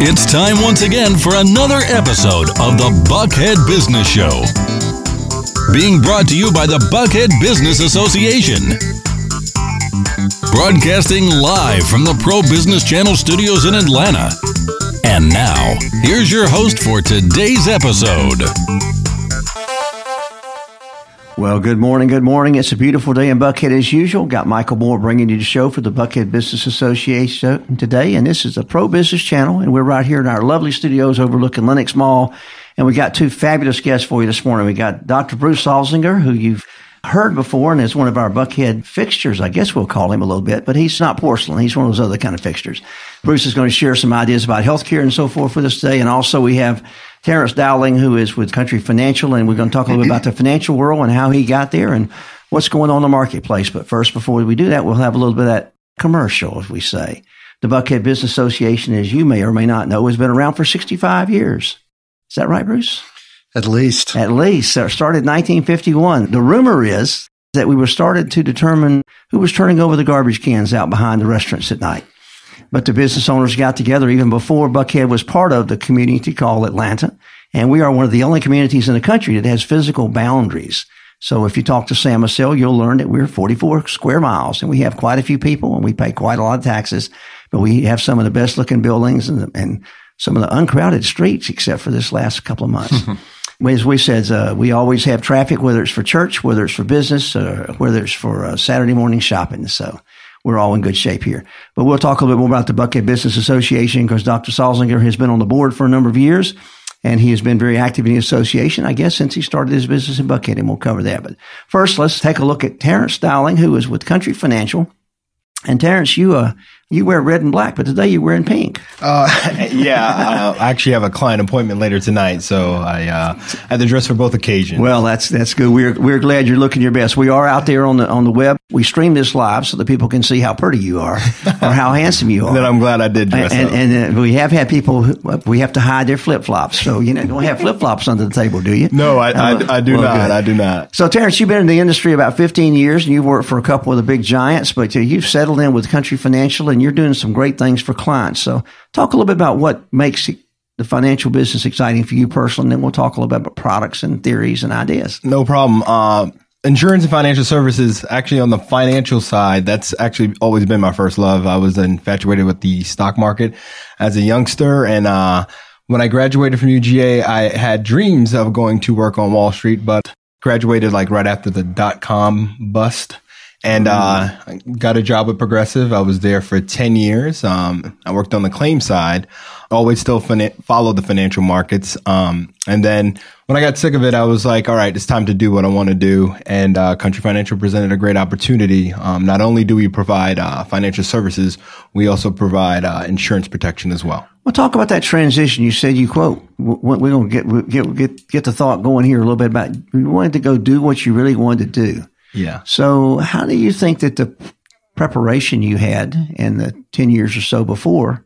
It's time once again for another episode of the Buckhead Business Show. Being brought to you by the Buckhead Business Association. Broadcasting live from the Pro Business Channel studios in Atlanta. And now, here's your host for today's episode. Well, good morning. Good morning. It's a beautiful day in Buckhead as usual. Got Michael Moore bringing you the show for the Buckhead Business Association today. And this is the Pro Business Channel. And we're right here in our lovely studios overlooking Lenox Mall. And we got two fabulous guests for you this morning. We got Dr. Bruce Salzinger, who you've heard before and is one of our Buckhead fixtures. I guess we'll call him a little bit, but he's not porcelain. He's one of those other kind of fixtures. Bruce is going to share some ideas about healthcare and so forth with us today. And also we have Terence Dowling, who is with Country Financial, and we're going to talk a little bit about the financial world and how he got there and what's going on in the marketplace. But first, before we do that, we'll have a little bit of that commercial, as we say. The Buckhead Business Association, as you may or may not know, has been around for 65 years. Is that right, Bruce? At least. At least. It started in 1951. The rumor is that we were started to determine who was turning over the garbage cans out behind the restaurants at night. But the business owners got together even before Buckhead was part of the community called Atlanta. And we are one of the only communities in the country that has physical boundaries. So if you talk to Sam Massell, you'll learn that we're 44 square miles and we have quite a few people and we pay quite a lot of taxes, but we have some of the best looking buildings and, and some of the uncrowded streets, except for this last couple of months. As we said, uh, we always have traffic, whether it's for church, whether it's for business, or whether it's for uh, Saturday morning shopping. So we're all in good shape here. But we'll talk a little bit more about the Buckhead Business Association because Dr. Salzinger has been on the board for a number of years and he has been very active in the association, I guess, since he started his business in Buckhead, and we'll cover that. But first, let's take a look at Terence Dowling, who is with Country Financial. And Terence, you uh, you wear red and black, but today you're wearing pink. Uh, yeah, uh, I actually have a client appointment later tonight, so I uh, had to dress for both occasions. Well, that's that's good. We're we're glad you're looking your best. We are out there on the on the web. We stream this live so that people can see how pretty you are or how handsome you are. then I'm glad I did dress and, up. And, and uh, we have had people. Who, we have to hide their flip flops. So you know, don't have flip flops under the table, do you? No, I, I, I do well, not. Good. I do not. So Terence, you've been in the industry about 15 years, and you've worked for a couple of the big giants, but uh, you've settled in with Country Financial, and you're doing some great things for clients. So talk a little bit about what makes the financial business exciting for you personally, and then we'll talk a little bit about products and theories and ideas. No problem. Uh, insurance and financial services, actually on the financial side, that's actually always been my first love. I was infatuated with the stock market as a youngster. And, uh, when I graduated from UGA, I had dreams of going to work on Wall Street, but graduated like right after the dot com bust and uh, got a job at Progressive. I was there for 10 years. Um, I worked on the claim side, always still fin- followed the financial markets. Um, and then when I got sick of it, I was like, all right, it's time to do what I want to do. And uh, Country Financial presented a great opportunity. Um, not only do we provide uh, financial services, we also provide uh, insurance protection as well. Well, talk about that transition. You said you quote. We're going to get, get get get the thought going here a little bit about you wanted to go do what you really wanted to do. Yeah. So, how do you think that the preparation you had in the 10 years or so before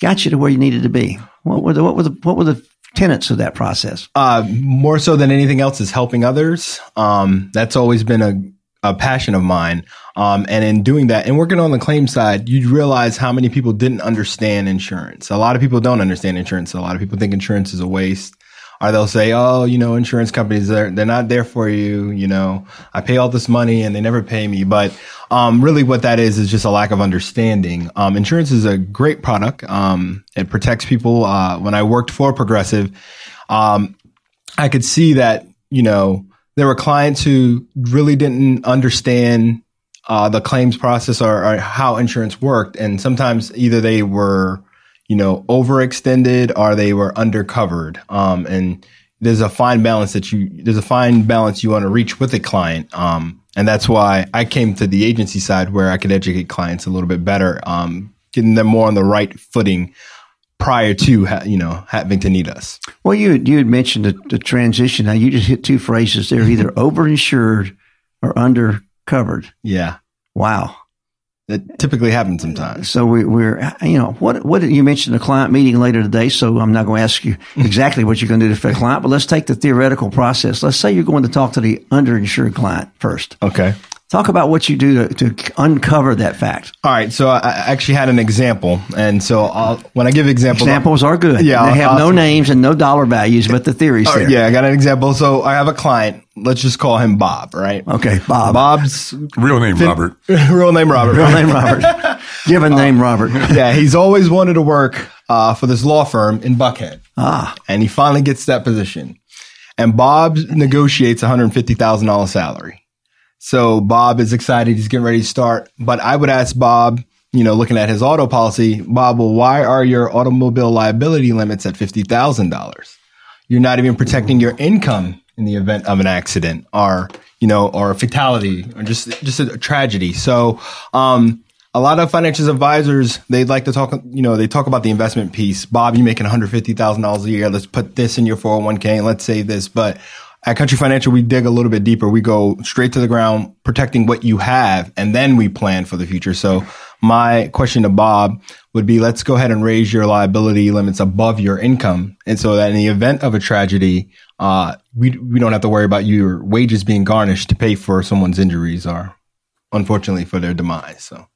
got you to where you needed to be? What were the, what were the, what were the tenets of that process? Uh, more so than anything else is helping others. Um, that's always been a, a passion of mine. Um, and in doing that and working on the claim side, you realize how many people didn't understand insurance. A lot of people don't understand insurance. A lot of people think insurance is a waste or they'll say, "Oh, you know, insurance companies they're they're not there for you." You know, I pay all this money and they never pay me. But um, really, what that is is just a lack of understanding. Um, insurance is a great product. Um, it protects people. Uh, when I worked for Progressive, um, I could see that you know there were clients who really didn't understand uh, the claims process or, or how insurance worked, and sometimes either they were you know, overextended or they were undercovered. Um, and there's a fine balance that you, there's a fine balance you want to reach with a client. Um, and that's why I came to the agency side where I could educate clients a little bit better, um, getting them more on the right footing prior to ha- you know having to need us. Well, you you had mentioned the, the transition. Now you just hit two phrases there: either overinsured or undercovered. Yeah. Wow. That typically happens sometimes. So we, are you know, what, what you mentioned a client meeting later today. So I'm not going to ask you hmm. exactly what you're going to do for the client, but let's take the theoretical process. Let's say you're going to talk to the underinsured client first. Okay. Talk about what you do to, to uncover that fact. All right, so I actually had an example, and so I'll, when I give examples, examples are good. Yeah, they have awesome. no names and no dollar values, but the theory's there. Yeah, I got an example. So I have a client. Let's just call him Bob, right? Okay, Bob. Bob's Real name, Robert. real name Robert. Real name Robert. Given name Robert. yeah, he's always wanted to work uh, for this law firm in Buckhead. Ah, and he finally gets that position. And Bob negotiates $150,000 salary. So Bob is excited. He's getting ready to start. But I would ask Bob, you know, looking at his auto policy, Bob, well, why are your automobile liability limits at $50,000? You're not even protecting your income in the event of an accident or, you know, or a fatality or just, just a tragedy. So, um, a lot of financial advisors, they like to talk, you know, they talk about the investment piece. Bob, you're making $150,000 a year. Let's put this in your 401k and let's say this. But at Country Financial, we dig a little bit deeper. We go straight to the ground, protecting what you have, and then we plan for the future. So my question to Bob would be, let's go ahead and raise your liability limits above your income. And so that in the event of a tragedy, uh, we, we don't have to worry about your wages being garnished to pay for someone's injuries or unfortunately for their demise. So.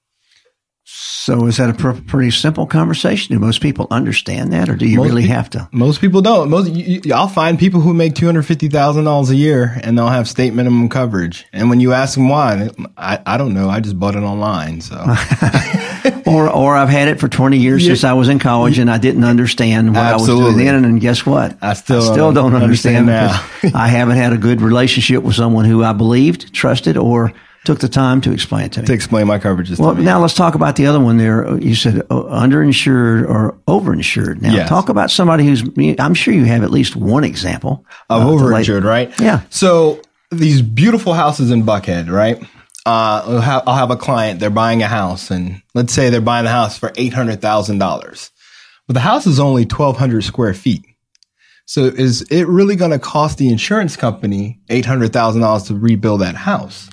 So is that a pr- pretty simple conversation? Do most people understand that, or do you Most really peop- have to? Most people don't. Most you, you- I'll find people who make two hundred fifty thousand dollars a year and they'll have state minimum coverage. And when you ask them why, I, I don't know. I just bought it online. So Or, or I've had it for 20 years since I was in college and I didn't understand what I was Absolutely. doing then. And guess what? I still still don't understand, understand because I haven't had a good relationship with someone who I believed, trusted, or took the time to explain it to me. to explain my coverages. Well, to me. now let's talk about the other one there. You said uh, underinsured or overinsured. Now, Yes. talk about somebody who's, I'm sure you have at least one example of uh, overinsured, right? Yeah. So these beautiful houses in Buckhead, right? Uh, I'll have, I'll have a client. They're buying a house, and let's say they're buying the house for eight hundred thousand dollars, but the house is only twelve hundred square feet. So is it really going to cost the insurance company eight hundred thousand dollars to rebuild that house?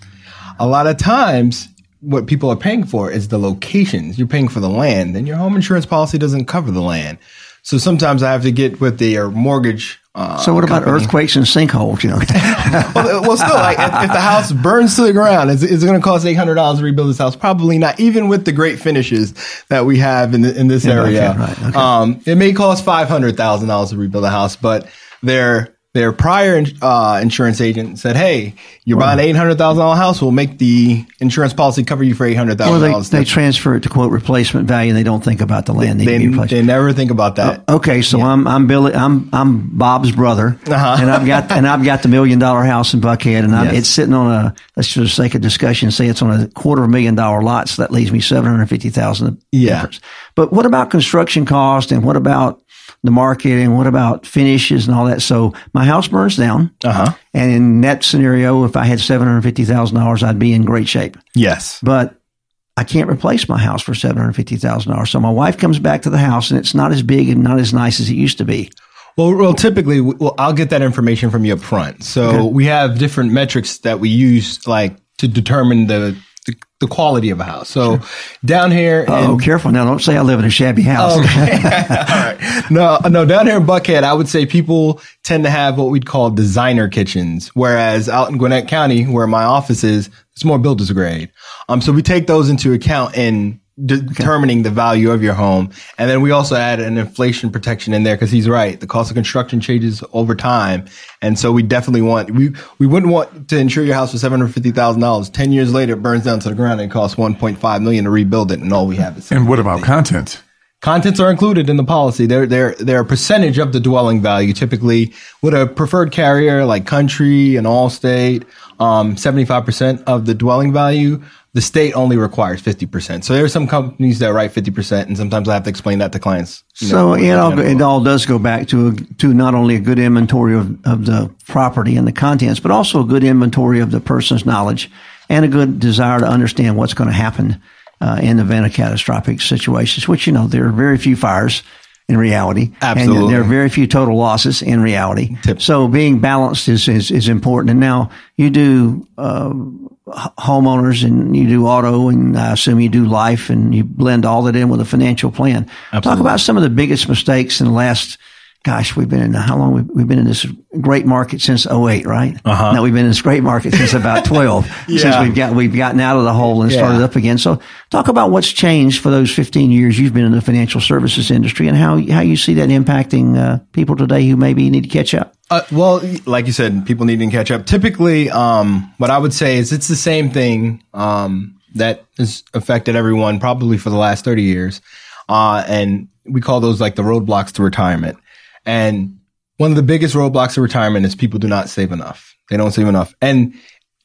A lot of times, what people are paying for is the locations. You're paying for the land, and your home insurance policy doesn't cover the land. So sometimes I have to get with their mortgage. Uh, So what about earthquakes and sinkholes? You know, well, well, still, like if, if the house burns to the ground, is, is it going to cost eight hundred dollars to rebuild this house? Probably not. Even with the great finishes that we have in the, in this area, okay, right, okay. um, it may cost five hundred thousand dollars to rebuild a house, but their their prior uh, insurance agent said, "Hey, you're buying an eight hundred thousand dollar house. We'll make the insurance policy cover you for eight hundred thousand they, dollars." they transfer it to quote replacement value and they don't think about the land They, be they never think about that. Okay, so I'm I'm Billy I'm I'm Bob's brother, Uh-huh. and I've got and I've got the million dollar house in Buckhead, and I'm, Yes. it's sitting on a let's just sake of discussion say it's on a quarter of a million dollar lot, so that leaves me seven hundred fifty thousand. Yeah. But what about construction cost, and what about the market, and what about finishes and all that? So my house burns down, Uh huh. and in that scenario, if I had seven hundred fifty thousand dollars, I'd be in great shape Yes. but I can't replace my house for seven hundred fifty thousand dollars. So my wife comes back to the house, and it's not as big and not as nice as it used to be. Well, well, typically, well, I'll get that information from you up front. So Okay. we have different metrics that we use, like to determine the the, the quality of a house. So down here, Oh, in, careful now! Don't say I live in a shabby house. all right, no, no, down here in Buckhead, I would say people tend to have what we'd call designer kitchens, whereas out in Gwinnett County, where my office is, it's more builder's grade. Um, so we take those into account in determining the value of your home, and then we also add an inflation protection in there because he's right. The cost of construction changes over time, and so we definitely want we we wouldn't want to insure your house for seven hundred fifty thousand dollars. Ten years later, it burns down to the ground and it costs one point five million to rebuild it, and all we have is And what about content? Contents are included in the policy. They're they're they're a percentage of the dwelling value. Typically, with a preferred carrier like Country and Allstate, um, seventy five percent of the dwelling value. The state only requires fifty percent. So there are some companies that write fifty percent, and sometimes I have to explain that to clients. you So know, it all, it all does go back to to not only a good inventory of, of the property and the contents, but also a good inventory of the person's knowledge and a good desire to understand what's going to happen uh, in the event of catastrophic situations. Which you know there are very few fires in reality, Absolutely. and there are very few total losses in reality. Tip. So being balanced is, is is important. And now you do. Uh, homeowners and you do auto and I assume you do life and you blend all that in with a financial plan. Talk about some of the biggest mistakes in the last gosh, we've been in how long? We've, we've been in this great market since 08, right? Uh-huh. No, we've been in this great market since about 12, yeah. since we've got, we've gotten out of the hole and yeah. started up again. So talk about what's changed for those 15 years you've been in the financial services industry and how, how you see that impacting uh, people today who maybe need to catch up. Uh, well, like you said, people need to catch up. Typically, um, what I would say is it's the same thing, um, that has affected everyone probably for the last 30 years. Uh, and we call those like the roadblocks to retirement. And one of the biggest roadblocks to retirement is people do not save enough. They don't save enough. And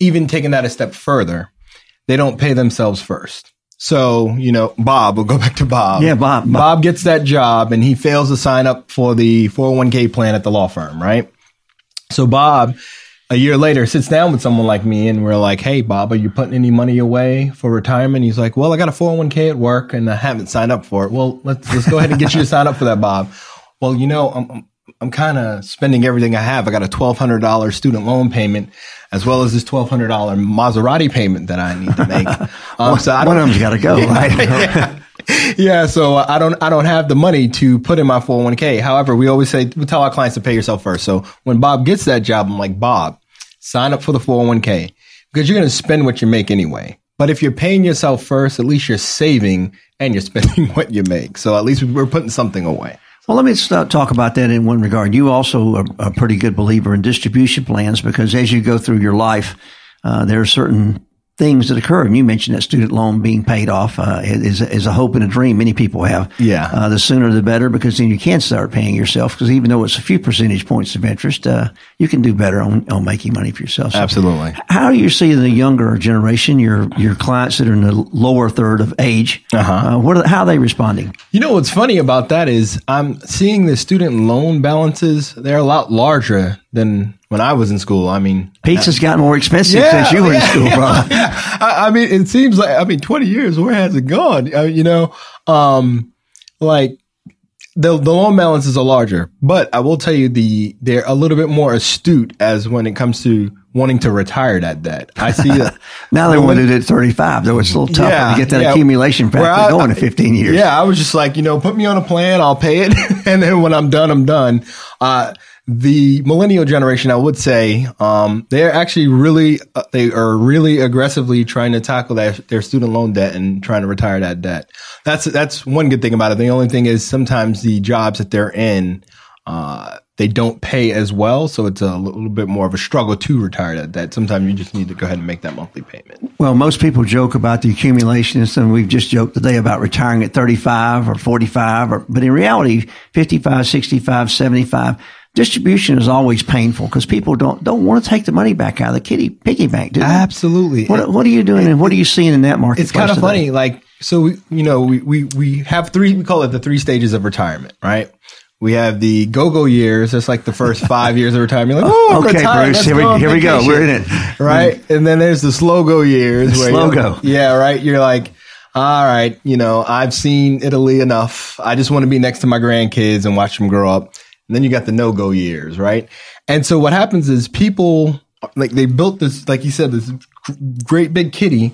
even taking that a step further, they don't pay themselves first. So, you know, Bob, we'll go back to Bob. Yeah, Bob. Bob, Bob gets that job and he fails to sign up for the 401k plan at the law firm, right? So Bob, a year later, sits down with someone like me and we're like, Hey, Bob, are you putting any money away for retirement? He's like, Well, I got a 401k at work and I haven't signed up for it. Well, let's, let's go ahead and get you to sign up for that, Bob well, you know, I'm, I'm kind of spending everything I have. I got a $1,200 student loan payment as well as this $1,200 Maserati payment that I need to make. Um, so one of them's got to go, right? yeah. yeah. So I don't, I don't have the money to put in my 401k. However, we always say, we tell our clients to pay yourself first. So when Bob gets that job, I'm like, Bob, sign up for the 401k because you're going to spend what you make anyway. But if you're paying yourself first, at least you're saving and you're spending what you make. So at least we're putting something away. Well, let me start, talk about that in one regard. You also are a pretty good believer in distribution plans because as you go through your life, uh, there are certain things that occur. And you mentioned that student loan being paid off uh, is, is a hope and a dream many people have. Yeah. Uh, the sooner the better because then you can start paying yourself because even though it's a few percentage points of interest, uh, you can do better on, on making money for yourself. So Absolutely. How do you see the younger generation, your your clients that are in the lower third of age, uh-huh. Uh, what are, how are they responding? You know what's funny about that is I'm seeing the student loan balances. They're a lot larger than when I was in school. I mean, pizza's uh, gotten more expensive yeah, since you were yeah, in school, bro. Yeah, I, I, mean, it seems like I mean, twenty years. Where has it gone? I mean, you know, um, like the the loan balances are larger, but I will tell you the they're a little bit more astute as when it comes to wanting to retire that debt. I see that now they want it at 35, though it's a little tougher yeah, to get that yeah. accumulation factor I, going in 15 years. Yeah, I was just like, you know, put me on a plan, I'll pay it, and then when I'm done, I'm done. Uh, the millennial generation, I would say, um, they're actually really, uh, they are really aggressively trying to tackle that, their student loan debt and trying to retire that debt. That's, that's one good thing about it. The only thing is sometimes the jobs that they're in, uh, they don't pay as well. So it's a little bit more of a struggle to retire that debt. Sometimes you just need to go ahead and make that monthly payment. Well, most people joke about the accumulations and we've just joked today about retiring at 35 or 45 or, but in reality, 55, 65, 75, distribution is always painful because people don't don't want to take the money back out of the kitty piggy bank. Do they? Absolutely. What, what are you doing, and what are you seeing in that market? It's kind of funny. Like so, we, you know, we, we we have three. We call it the three stages of retirement, right? We have the go-go years. That's like the first five years of retirement. Like, oh, okay, Bruce. Here we, here we go. We're in it, right? Mm. And then there's the slow-go years. Slow-go. Yeah, right. You're like, all right, you know, I've seen Italy enough. I just want to be next to my grandkids and watch them grow up. And then you got the no go years, right? And so what happens is people like they built this, like you said, this great big kitty,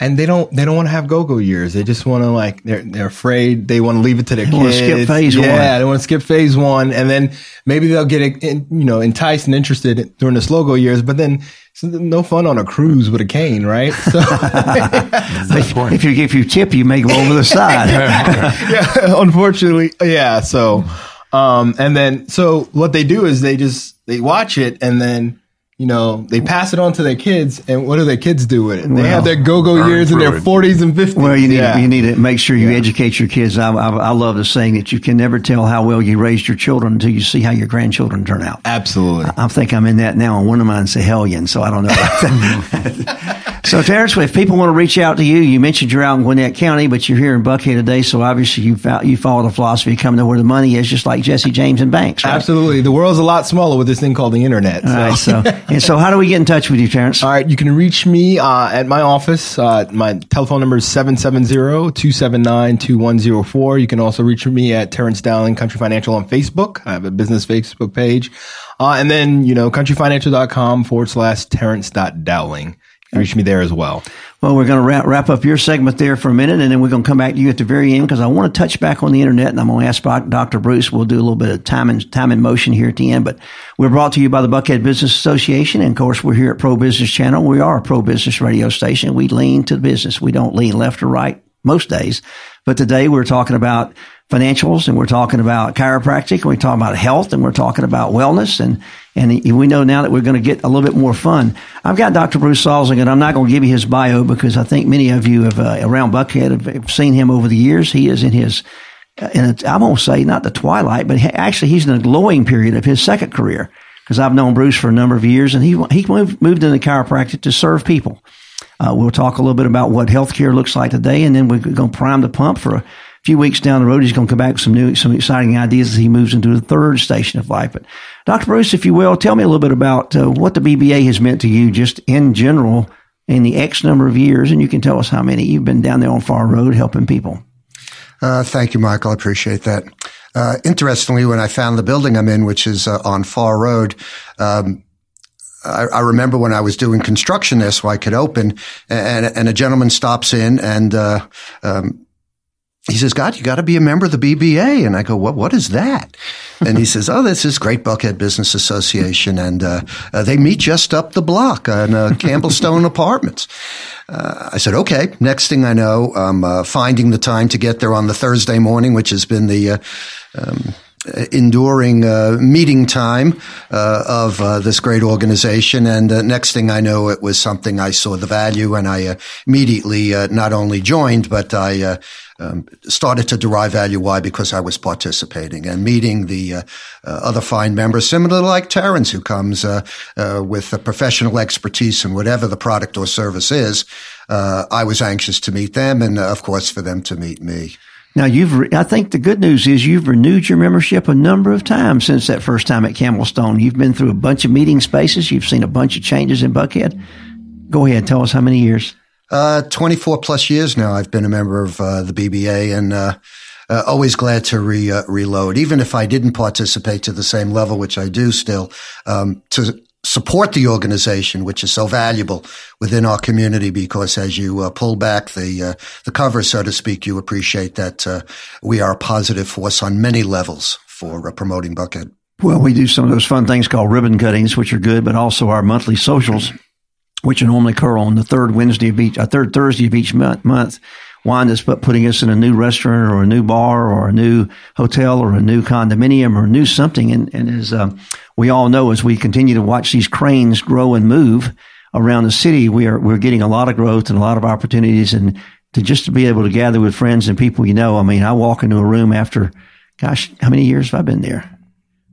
and they don't they don't want to have go go years. They just want to like they're they're afraid. They want to leave it to their they kids. skip phase yeah, one. Yeah, they want to skip phase one, and then maybe they'll get you know enticed and interested during the slow go years, but then no fun on a cruise with a cane, right? So, if you if you tip, you may go over the side. yeah, unfortunately, yeah. So. Um, and then, so what they do is they just, they watch it and then, you know, they pass it on to their kids, and what do their kids do with it? Well, they have their go-go years in their forties and fifties. Well, you need yeah. you need to make sure you yeah. educate your kids. I, I, I, love the saying that you can never tell how well you raised your children until you see how your grandchildren turn out. Absolutely, I, I think I'm in that now. And one of mine's a hellion, so I don't know. So, Terence, if people want to reach out to you, you mentioned you're out in Gwinnett County, but you're here in Buckhead today. So, obviously, you you follow the philosophy of coming to where the money is, just like Jesse James and Banks. Right? Absolutely. The world's a lot smaller with this thing called the internet. So. Right, so, and so, how do we get in touch with you, Terence? All right. You can reach me uh, at my office. Uh, my telephone number is 770 279 2104. You can also reach me at Terence Dowling Country Financial on Facebook. I have a business Facebook page. Uh, and then, you know, countryfinancial.com forward slash Terence.dowling reach me there as well. Well, we're going to wrap, wrap up your segment there for a minute, and then we're going to come back to you at the very end because I want to touch back on the internet, and I'm going to ask Dr. Bruce. We'll do a little bit of time and time in motion here at the end, but we're brought to you by the Buckhead Business Association, and of course, we're here at Pro Business Channel. We are a pro business radio station. We lean to the business. We don't lean left or right most days, but today we're talking about financials and we're talking about chiropractic and we're talking about health and we're talking about wellness and and we know now that we're going to get a little bit more fun. I've got Dr. Bruce Salzing, and I'm not going to give you his bio because I think many of you have uh, around Buckhead have seen him over the years. He is in his, uh, in a, I won't say not the twilight, but actually he's in a glowing period of his second career because I've known Bruce for a number of years, and he he moved, moved into chiropractic to serve people. Uh, we'll talk a little bit about what healthcare looks like today, and then we're going to prime the pump for a few weeks down the road, he's going to come back with some new, some exciting ideas as he moves into the third station of life. But Dr. Bruce, if you will, tell me a little bit about uh, what the BBA has meant to you just in general in the X number of years. And you can tell us how many you've been down there on Pharr Road helping people. Uh, thank you, Michael. I appreciate that. Uh, interestingly, when I found the building I'm in, which is uh, on Pharr Road, um, I, I, remember when I was doing construction there so I could open and, and a gentleman stops in and, uh, um, he says, God, you got to be a member of the BBA. And I go, what, what is that? And he says, oh, this is Great Buckhead Business Association. And, uh, uh, they meet just up the block on uh, Campbellstone Apartments. Uh, I said, okay. Next thing I know, I'm uh, finding the time to get there on the Thursday morning, which has been the, uh, um, enduring uh, meeting time uh, of uh, this great organization. And next thing I know, it was something I saw the value, and I immediately not only joined, but I um, started to derive value. Why? Because I was participating and meeting the uh, uh, other fine members, similar like Terence, who comes uh, uh with a professional expertise in whatever the product or service is. Uh, I was anxious to meet them, and uh, of course, for them to meet me. Now you've, re- I think the good news is you've renewed your membership a number of times since that first time at Campbellstone. You've been through a bunch of meeting spaces. You've seen a bunch of changes in Buckhead. Go ahead, tell us how many years. Uh, 24 plus years now, I've been a member of uh, the BBA and uh, uh, always glad to re, uh, reload. Even if I didn't participate to the same level, which I do still, um, to support the organization, which is so valuable within our community, because as you uh, pull back the the cover, so to speak, you appreciate that we are a positive force on many levels for promoting Buckhead. Well, we do some of those fun things called ribbon cuttings, which are good, but also our monthly socials which normally occur on the third Wednesday of each, a uh, third Thursday of each month, month wind us up putting us in a new restaurant or a new bar or a new hotel or a new condominium or a new something. And, and as um, we all know, as we continue to watch these cranes grow and move around the city, we are we're getting a lot of growth and a lot of opportunities. And to just to be able to gather with friends and people you know, I mean, I walk into a room after, gosh, how many years have I been there?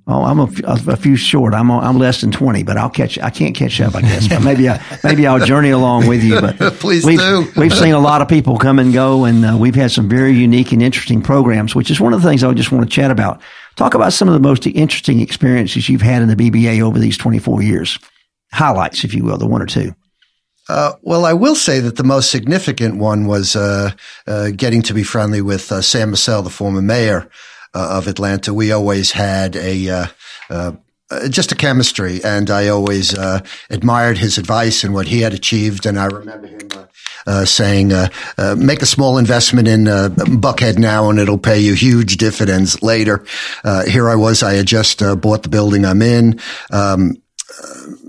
Oh, I'm a, a, few short. I'm I'm less than twenty, but I'll catch. I can't catch up, I guess. But maybe I maybe I'll journey along with you. But please we've, do. we've seen a lot of people come and go, and uh, we've had some very unique and interesting programs, which is one of the things I just want to chat about. Talk about some of the most interesting experiences you've had in the BBA over these 24 years. Highlights, if you will, the one or two. Uh, well, I will say that the most significant one was uh, uh getting to be friendly with uh, Sam Massell, the former mayor of Atlanta, we always had a uh, uh, just a chemistry, and I always admired his advice and what he had achieved. And I remember him. Uh, saying, uh, uh, make a small investment in Buckhead now and it'll pay you huge dividends later. here I was. I had just bought the building I'm in. Um,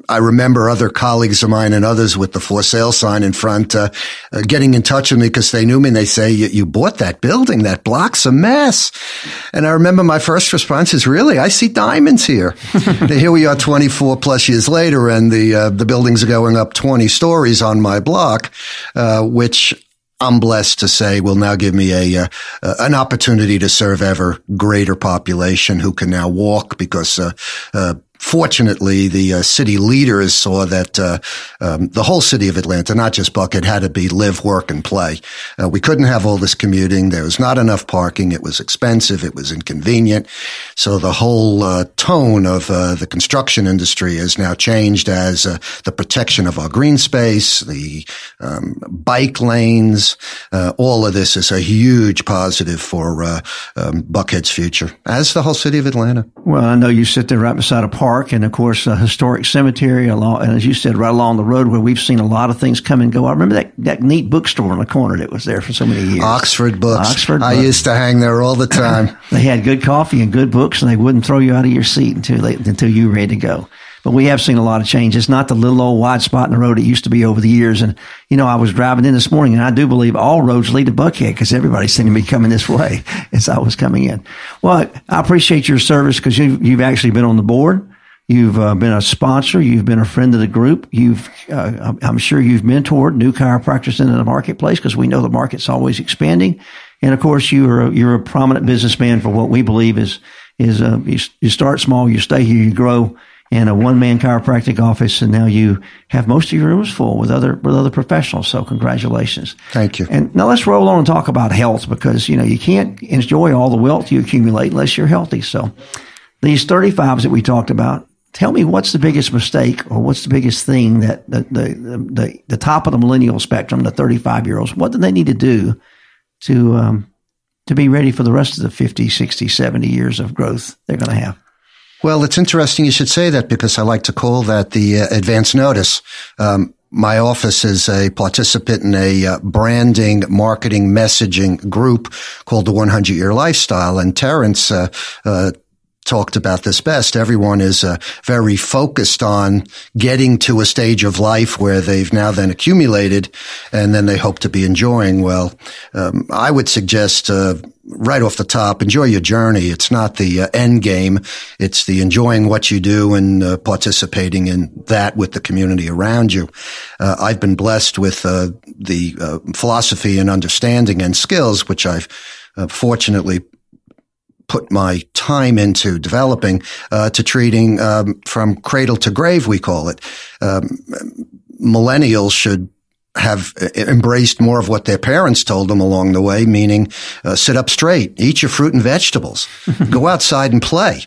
I remember other colleagues of mine and others with the for sale sign in front, uh, uh, getting in touch with me because they knew me and they say, you bought that building. That block's a mess. And I remember my first response is really, I see diamonds here. here we are 24 plus years later and the, uh, the buildings are going up 20 stories on my block, uh, which I'm blessed to say will now give me a uh, uh, an opportunity to serve ever greater population who can now walk because uh, uh Fortunately, the uh, city leaders saw that uh, um, the whole city of Atlanta, not just Buckhead, had to be live, work, and play. Uh, we couldn't have all this commuting. There was not enough parking. It was expensive. It was inconvenient. So the whole uh, tone of uh, the construction industry has now changed as uh, the protection of our green space, the um, bike lanes. all of this is a huge positive for um, Buckhead's future, as the whole city of Atlanta. Well, I know you sit there right beside a park Park, and of course, a historic cemetery along, and as you said, right along the road where we've seen a lot of things come and go. I remember that, that neat bookstore in the corner that was there for so many years. Oxford Books. Oxford I Books. used to hang there all the time. They had good coffee and good books, and they wouldn't throw you out of your seat until they, until you were ready to go. But we have seen a lot of change. It's not the little old wide spot in the road it used to be over the years. And you know, I was driving in this morning, and I do believe all roads lead to Buckhead because everybody seemed to be coming this way as I was coming in. Well, I appreciate your service because you, you've actually been on the board. You've uh, been a sponsor. You've been a friend of the group. You've, uh, I'm- sure you've mentored new chiropractors into the marketplace because we know the market's always expanding. And of course, you're a, you're a prominent businessman for what we believe is is uh, you, you start small, you stay here, you grow, in a one man chiropractic office, and now you have most of your rooms full with other with other professionals. So congratulations. Thank you. And now let's roll on and talk about health because you know you can't enjoy all the wealth you accumulate unless you're healthy. So these 35s that we talked about, tell me what's the biggest mistake or what's the biggest thing that the the the, the top of the millennial spectrum, the 35 year olds, what do they need to do to um, to be ready for the rest of the 50, 60, 70 years of growth they're going to have? Well, it's interesting you should say that because I like to call that the uh, advance notice. Um, my office is a participant in a uh, branding, marketing, messaging group called the 100 Year Lifestyle. And Terence uh, uh, talked about this best. Everyone is uh, very focused on getting to a stage of life where they've now then accumulated and then they hope to be enjoying. Well, um, I would suggest uh, right off the top, enjoy your journey. It's not the uh, end game. It's the enjoying what you do and uh, participating in that with the community around you. Uh, I've been blessed with uh, the uh, philosophy and understanding and skills, which I've uh, fortunately put my time into developing uh, to treating um, from cradle to grave. We call it. Um, millennials should have uh, embraced more of what their parents told them along the way, meaning uh, sit up straight, eat your fruit and vegetables, go outside and play.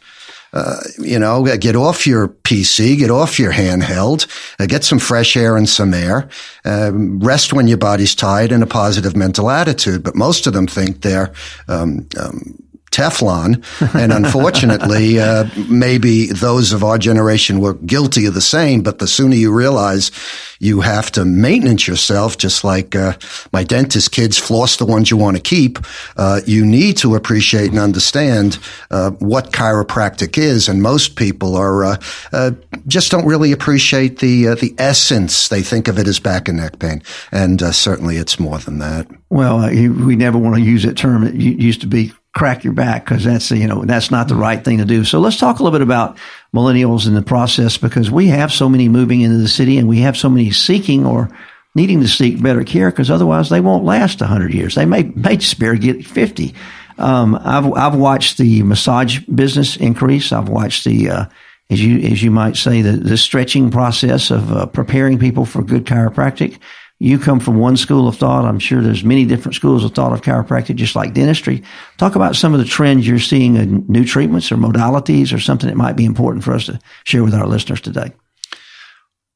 Uh, you know, get off your PC, get off your handheld, uh, get some fresh air and some air, um, rest when your body's tired and a positive mental attitude. But most of them think they're, um, um, Teflon. And unfortunately, uh, maybe those of our generation were guilty of the same. But the sooner you realize you have to maintenance yourself, just like uh, my dentist kids floss the ones you want to keep, uh, you need to appreciate and understand uh, what chiropractic is. And most people are uh, uh, just don't really appreciate the uh, the essence. They think of it as back and neck pain, and uh, certainly it's more than that. Well, uh, we never want to use that term. It used to be crack your back because that's you know that's not the right thing to do. So let's talk a little bit about millennials in the process because we have so many moving into the city and we have so many seeking or needing to seek better care because otherwise they won't last hundred years. They may may just barely get fifty. Um, I've I've watched the massage business increase. I've watched the uh, as you as you might say the the stretching process of uh, preparing people for good chiropractic. You come from one school of thought. I'm sure there's many different schools of thought of chiropractic, just like dentistry. Talk about some of the trends you're seeing in new treatments or modalities or something that might be important for us to share with our listeners today.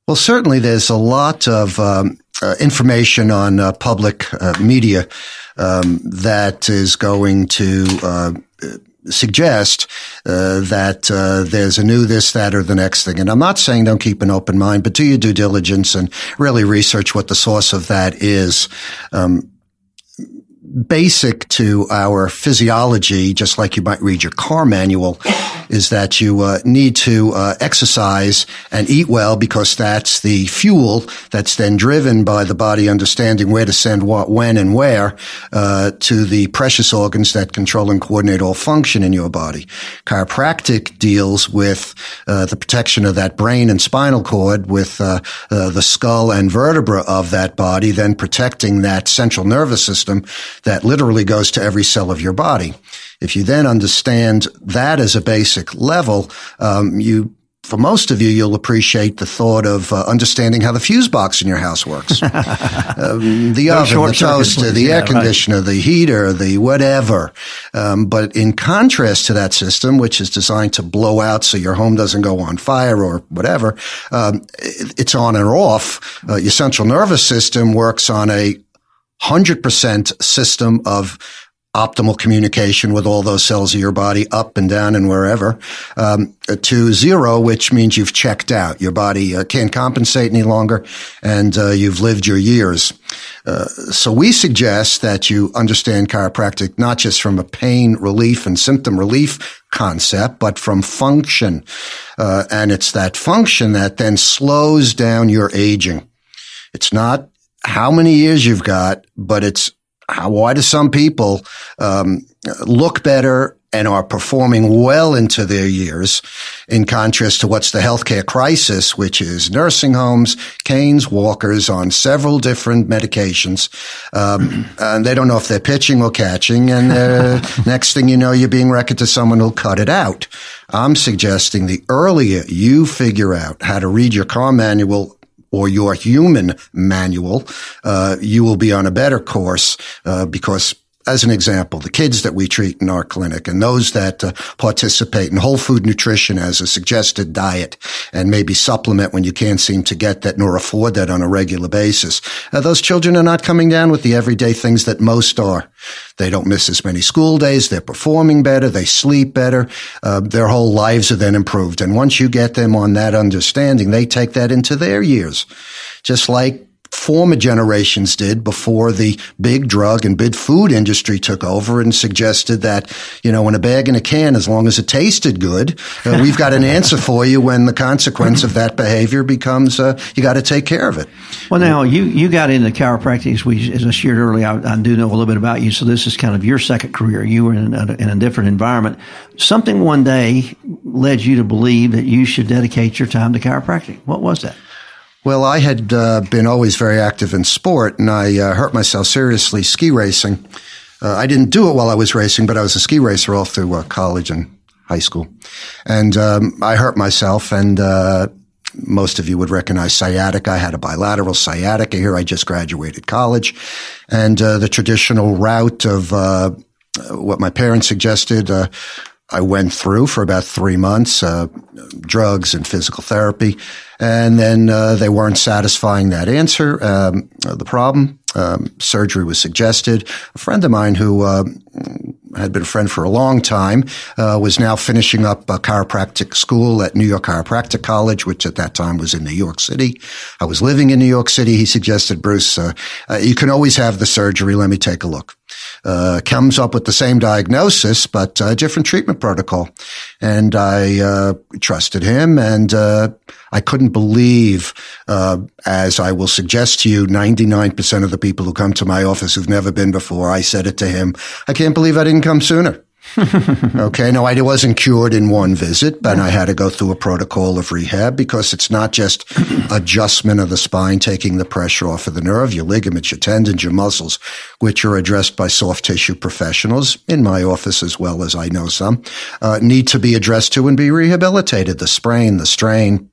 Well, certainly there's a lot of um, uh, information on uh, public uh, media um, that is going to uh, suggest uh, that uh, there's a new this, that, or the next thing. And I'm not saying don't keep an open mind, but do your due diligence and really research what the source of that is. Um, basic to our physiology, just like you might read your car manual, is that you uh, need to uh, exercise and eat well because that's the fuel that's then driven by the body understanding where to send what, when, and where uh, to the precious organs that control and coordinate all function in your body. Chiropractic deals with uh, the protection of that brain and spinal cord with uh, uh, the skull and vertebra of that body, then protecting that central nervous system that literally goes to every cell of your body. If you then understand that as a basic level, um, you for most of you, you'll appreciate the thought of uh, understanding how the fuse box in your house works. um, the oven, the toaster, the Yeah, air right. conditioner, the heater, the whatever. Um, but in contrast to that system, which is designed to blow out so your home doesn't go on fire or whatever, um, it- it's on and off. Uh, your central nervous system works on a 100% system of optimal communication with all those cells of your body up and down and wherever um, to zero which means you've checked out. Your body uh, can't compensate any longer and uh, you've lived your years. Uh, so we suggest that you understand chiropractic not just from a pain relief and symptom relief concept but from function. Uh, and it's that function that then slows down your aging. It's not how many years you've got, but it's how, why do some people um, look better and are performing well into their years in contrast to what's the healthcare crisis, which is nursing homes, canes, walkers on several different medications. Um, and they don't know if they're pitching or catching. And uh, next thing you know, you're being reckoned to someone who'll cut it out. I'm suggesting the earlier you figure out how to read your car manual or your human manual, uh, you will be on a better course uh, because as an example, the kids that we treat in our clinic and those that uh, participate in whole food nutrition as a suggested diet and maybe supplement when you can't seem to get that nor afford that on a regular basis. Uh, those children are not coming down with the everyday things that most are. They don't miss as many school days. They're performing better. They sleep better. Uh, their whole lives are then improved. And once you get them on that understanding, they take that into their years. Just like former generations did before the big drug and big food industry took over and suggested that, you know, in a bag and a can, as long as it tasted good, uh, we've got an answer for you when the consequence of that behavior becomes, uh, you got to take care of it. Well, now you, you got into chiropractic, as, we, as I shared earlier, I, I, do know a little bit about you. So this is kind of your second career. You were in a, in a different environment. Something one day led you to believe that you should dedicate your time to chiropractic. What was that? Well, I had uh, been always very active in sport, and I uh, hurt myself seriously ski racing. Uh, I didn't do it while I was racing, but I was a ski racer all through uh, college and high school. And um, I hurt myself, and uh, most of you would recognize sciatica. I had a bilateral sciatica here. I just graduated college, and uh, the traditional route of what my parents suggested I went through for about three months, uh, drugs and physical therapy, and then uh, they weren't satisfying that answer. Um, the problem, um, surgery was suggested. A friend of mine who uh, had been a friend for a long time uh, was now finishing up a chiropractic school at New York Chiropractic College, which at that time was in New York City. I was living in New York City. He suggested, Bruce, uh, uh, you can always have the surgery. Let me take a look uh, comes up with the same diagnosis, but a different treatment protocol. And I uh, trusted him, and uh, I couldn't believe, uh, as I will suggest to you, 99% of the people who come to my office who've never been before, I said it to him, I can't believe I didn't come sooner. okay. No, I wasn't cured in one visit, but I had to go through a protocol of rehab because it's not just adjustment of the spine, taking the pressure off of the nerve, your ligaments, your tendons, your muscles, which are addressed by soft tissue professionals in my office as well as I know some, uh, need to be addressed to and be rehabilitated. The sprain, the strain,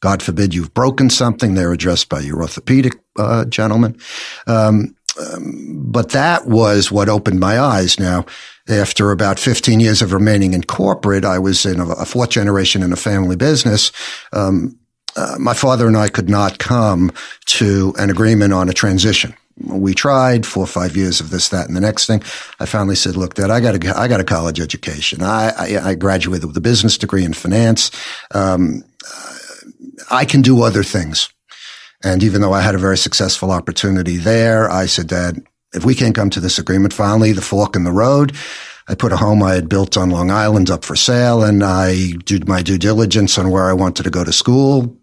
God forbid you've broken something, they're addressed by your orthopedic uh, gentleman. Um, um, but that was what opened my eyes. Now, after about 15 years of remaining in corporate, I was in a, a fourth generation in a family business. Um, uh, my father and I could not come to an agreement on a transition. We tried four or five years of this, that, and the next thing. I finally said, "Look, Dad, I got a, I got a college education. I, I, I graduated with a business degree in finance. Um, I can do other things." And even though I had a very successful opportunity there, I said, Dad, if we can't come to this agreement, finally, the fork in the road, I put a home I had built on Long Island up for sale and I did my due diligence on where I wanted to go to school.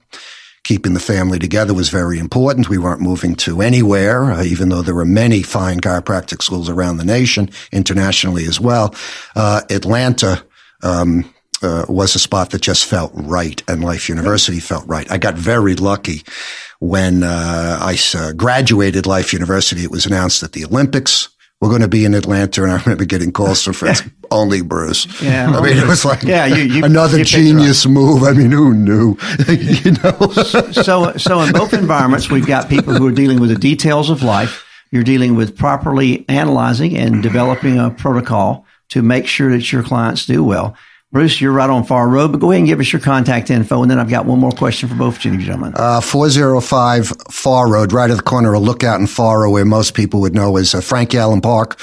Keeping the family together was very important. We weren't moving to anywhere, uh, even though there were many fine chiropractic schools around the nation, internationally as well. Uh, Atlanta, um, uh, was a spot that just felt right and Life University felt right. I got very lucky when uh, I uh, graduated Life University, it was announced that the Olympics were going to be in Atlanta, and I remember getting calls from friends. only Bruce. Yeah, I mean, it was like yeah, you, you, another you genius move. I mean, who knew? you know. so, so in both environments, we've got people who are dealing with the details of life. You're dealing with properly analyzing and developing a protocol to make sure that your clients do well. Bruce, you're right on Pharr Road, but go ahead and give us your contact info. And then I've got one more question for both of you gentlemen. Uh, 405 Pharr Road, right at the corner of Lookout and Pharr, where most people would know as uh, Frank Allen Park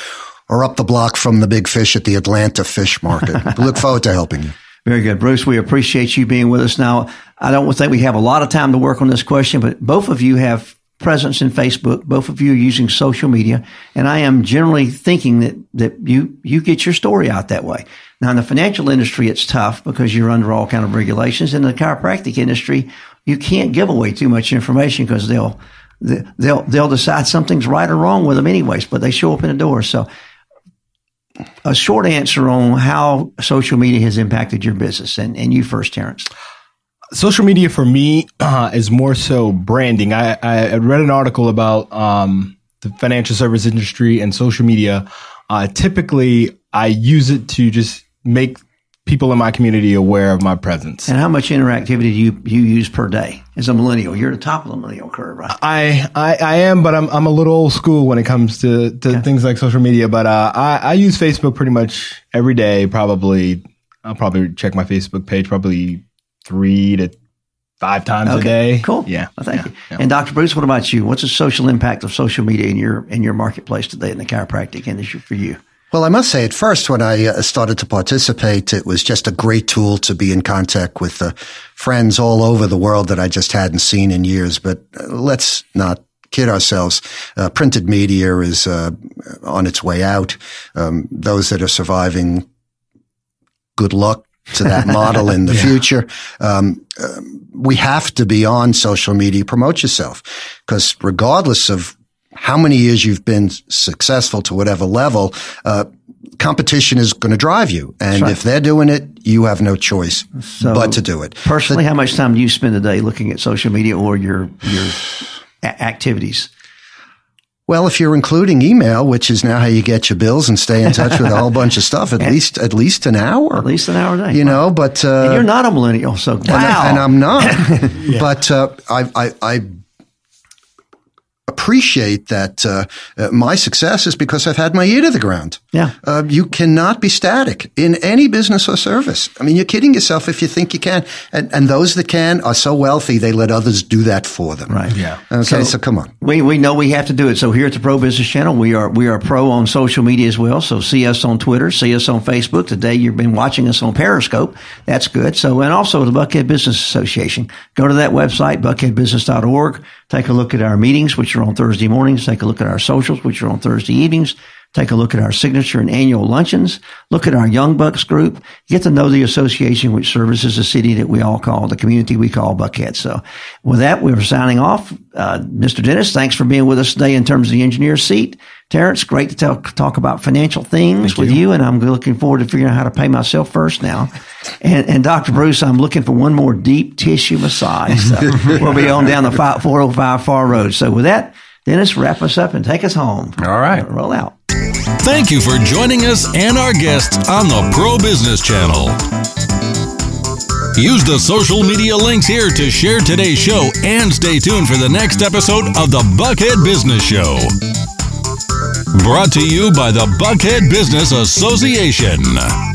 or up the block from the big fish at the Atlanta Fish Market. we look forward to helping you. Very good. Bruce, we appreciate you being with us. Now, I don't think we have a lot of time to work on this question, but both of you have presence in Facebook. Both of you are using social media. And I am generally thinking that, that you, you get your story out that way. Now, in the financial industry, it's tough because you're under all kind of regulations. In the chiropractic industry, you can't give away too much information because they'll, they'll, they'll decide something's right or wrong with them anyways, but they show up in the door. So a short answer on how social media has impacted your business and, and you first, Terence. Social media for me uh, is more so branding. I, I read an article about um, the financial service industry and social media. Uh, typically, I use it to just make people in my community aware of my presence. And how much interactivity do you, you use per day as a millennial? You're at the top of the millennial curve, right? I, I, I am, but I'm, I'm a little old school when it comes to, to yeah. things like social media. But uh, I, I use Facebook pretty much every day. Probably, I'll probably check my Facebook page probably three to five times okay. a day. Cool. Yeah. Well, thank yeah. you. Yeah. And Dr. Bruce, what about you? What's the social impact of social media in your in your marketplace today in the chiropractic industry for you? Well, I must say, at first, when I uh, started to participate, it was just a great tool to be in contact with uh, friends all over the world that I just hadn't seen in years. But uh, let's not kid ourselves. Uh, printed media is uh, on its way out. Um, those that are surviving, good luck to that model in the yeah. future. Um, um, we have to be on social media, promote yourself, because regardless of how many years you've been successful to whatever level, uh, competition is going to drive you. And right. if they're doing it, you have no choice so but to do it. Personally, how much time do you spend a day looking at social media or your, your a- activities? Well, if you're including email, which is now how you get your bills and stay in touch with a whole bunch of stuff, at least at least an hour, at least an hour a day. You know, but uh, and you're not a millennial, so wow. And, and I'm not. yeah. But uh, I, I, I appreciate that uh, uh, my success is because I've had my ear to the ground. Yeah. Uh, you cannot be static in any business or service. I mean, you're kidding yourself if you think you can. And, and those that can are so wealthy, they let others do that for them. Right. Yeah. Okay. So, so come on. We, we know we have to do it. So here at the Pro Business Channel, we are, we are pro on social media as well. So see us on Twitter, see us on Facebook. Today you've been watching us on Periscope. That's good. So, and also the Buckhead Business Association. Go to that website, buckheadbusiness.org. Take a look at our meetings, which are on Thursday mornings. Take a look at our socials, which are on Thursday evenings. Take a look at our signature and annual luncheons. Look at our Young Bucks group. Get to know the association which services the city that we all call, the community we call Buckhead. So with that, we're signing off. Uh, Mr. Dennis, thanks for being with us today in terms of the engineer's seat. Terence, great to tell, talk about financial things Thank with you. you. and I'm looking forward to figuring out how to pay myself first now. And, and Dr. Bruce, I'm looking for one more deep tissue massage. So we'll be on down the 405 Pharr Road. So with that, Dennis, wrap us up and take us home. All right. Roll out. Thank you for joining us and our guests on the Pro Business Channel. Use the social media links here to share today's show and stay tuned for the next episode of the Buckhead Business Show. Brought to you by the Buckhead Business Association.